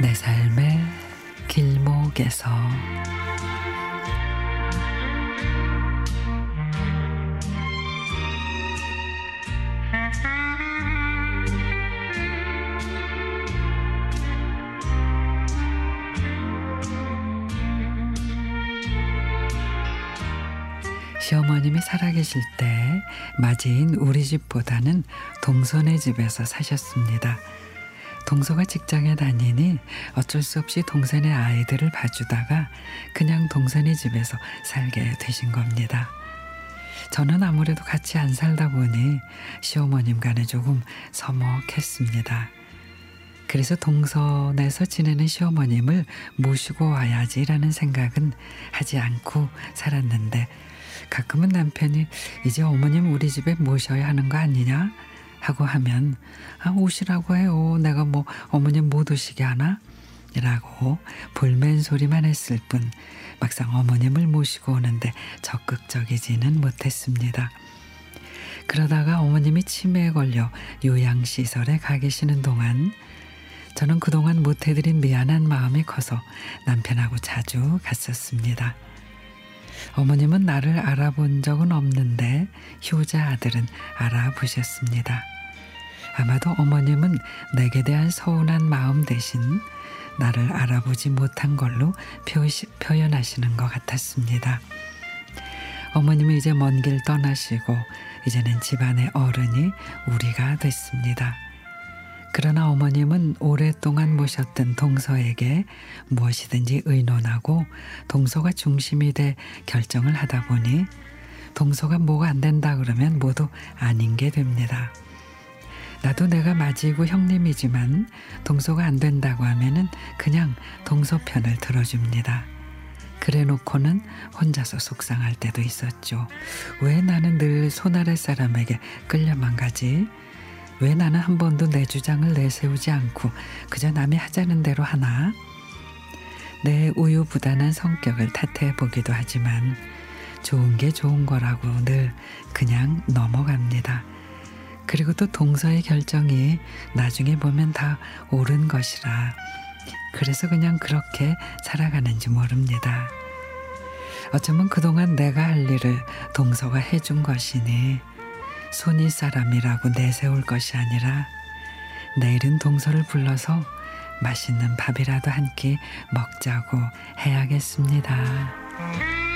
내 삶의 길목에서 시어머님이 살아계실 때 맞이인 우리 집보다는 동선의 집에서 사셨습니다. 동서가 직장에 다니니 어쩔 수 없이 동생의 아이들을 봐주다가 그냥 동생의 집에서 살게 되신 겁니다. 저는 아무래도 같이 안 살다 보니 시어머님 간에 조금 서먹했습니다. 그래서 동선에서 지내는 시어머님을 모시고 와야지라는 생각은 하지 않고 살았는데 가끔은 남편이 이제 어머님 우리 집에 모셔야 하는 거 아니냐 하고 하면 아 오시라고 해요. 내가 뭐 어머님 못 오시게 하나? 라고 볼멘 소리만 했을 뿐 막상 어머님을 모시고 오는데 적극적이지는 못했습니다. 그러다가 어머님이 치매에 걸려 요양시설에 가 계시는 동안 저는 그동안 못해드린 미안한 마음이 커서 남편하고 자주 갔었습니다. 어머님은 나를 알아본 적은 없는데 효자 아들은 알아보셨습니다. 아마도 어머님은 내게 대한 서운한 마음 대신 나를 알아보지 못한 걸로 표시, 표현하시는 것 같았습니다. 어머님이 이제 먼 길 떠나시고 이제는 집안의 어른이 우리가 됐습니다. 그러나 어머님은 오랫동안 모셨던 동서에게 무엇이든지 의논하고 동서가 중심이 돼 결정을 하다 보니 동서가 뭐가 안 된다 그러면 모두 아닌 게 됩니다. 나도 내가 맞이고 형님이지만 동서가 안 된다고 하면은 그냥 동서 편을 들어줍니다. 그래 놓고는 혼자서 속상할 때도 있었죠. 왜 나는 늘 손아래 사람에게 끌려만 가지? 왜 나는 한 번도 내 주장을 내세우지 않고 그저 남이 하자는 대로 하나? 내 우유부단한 성격을 탓해 보기도 하지만 좋은 게 좋은 거라고 늘 그냥 넘어갑니다. 그리고 또 동서의 결정이 나중에 보면 다 옳은 것이라 그래서 그냥 그렇게 살아가는지 모릅니다. 어쩌면 그동안 내가 할 일을 동서가 해준 것이니 손이 사람이라고 내세울 것이 아니라 내일은 동서를 불러서 맛있는 밥이라도 한 끼 먹자고 해야겠습니다.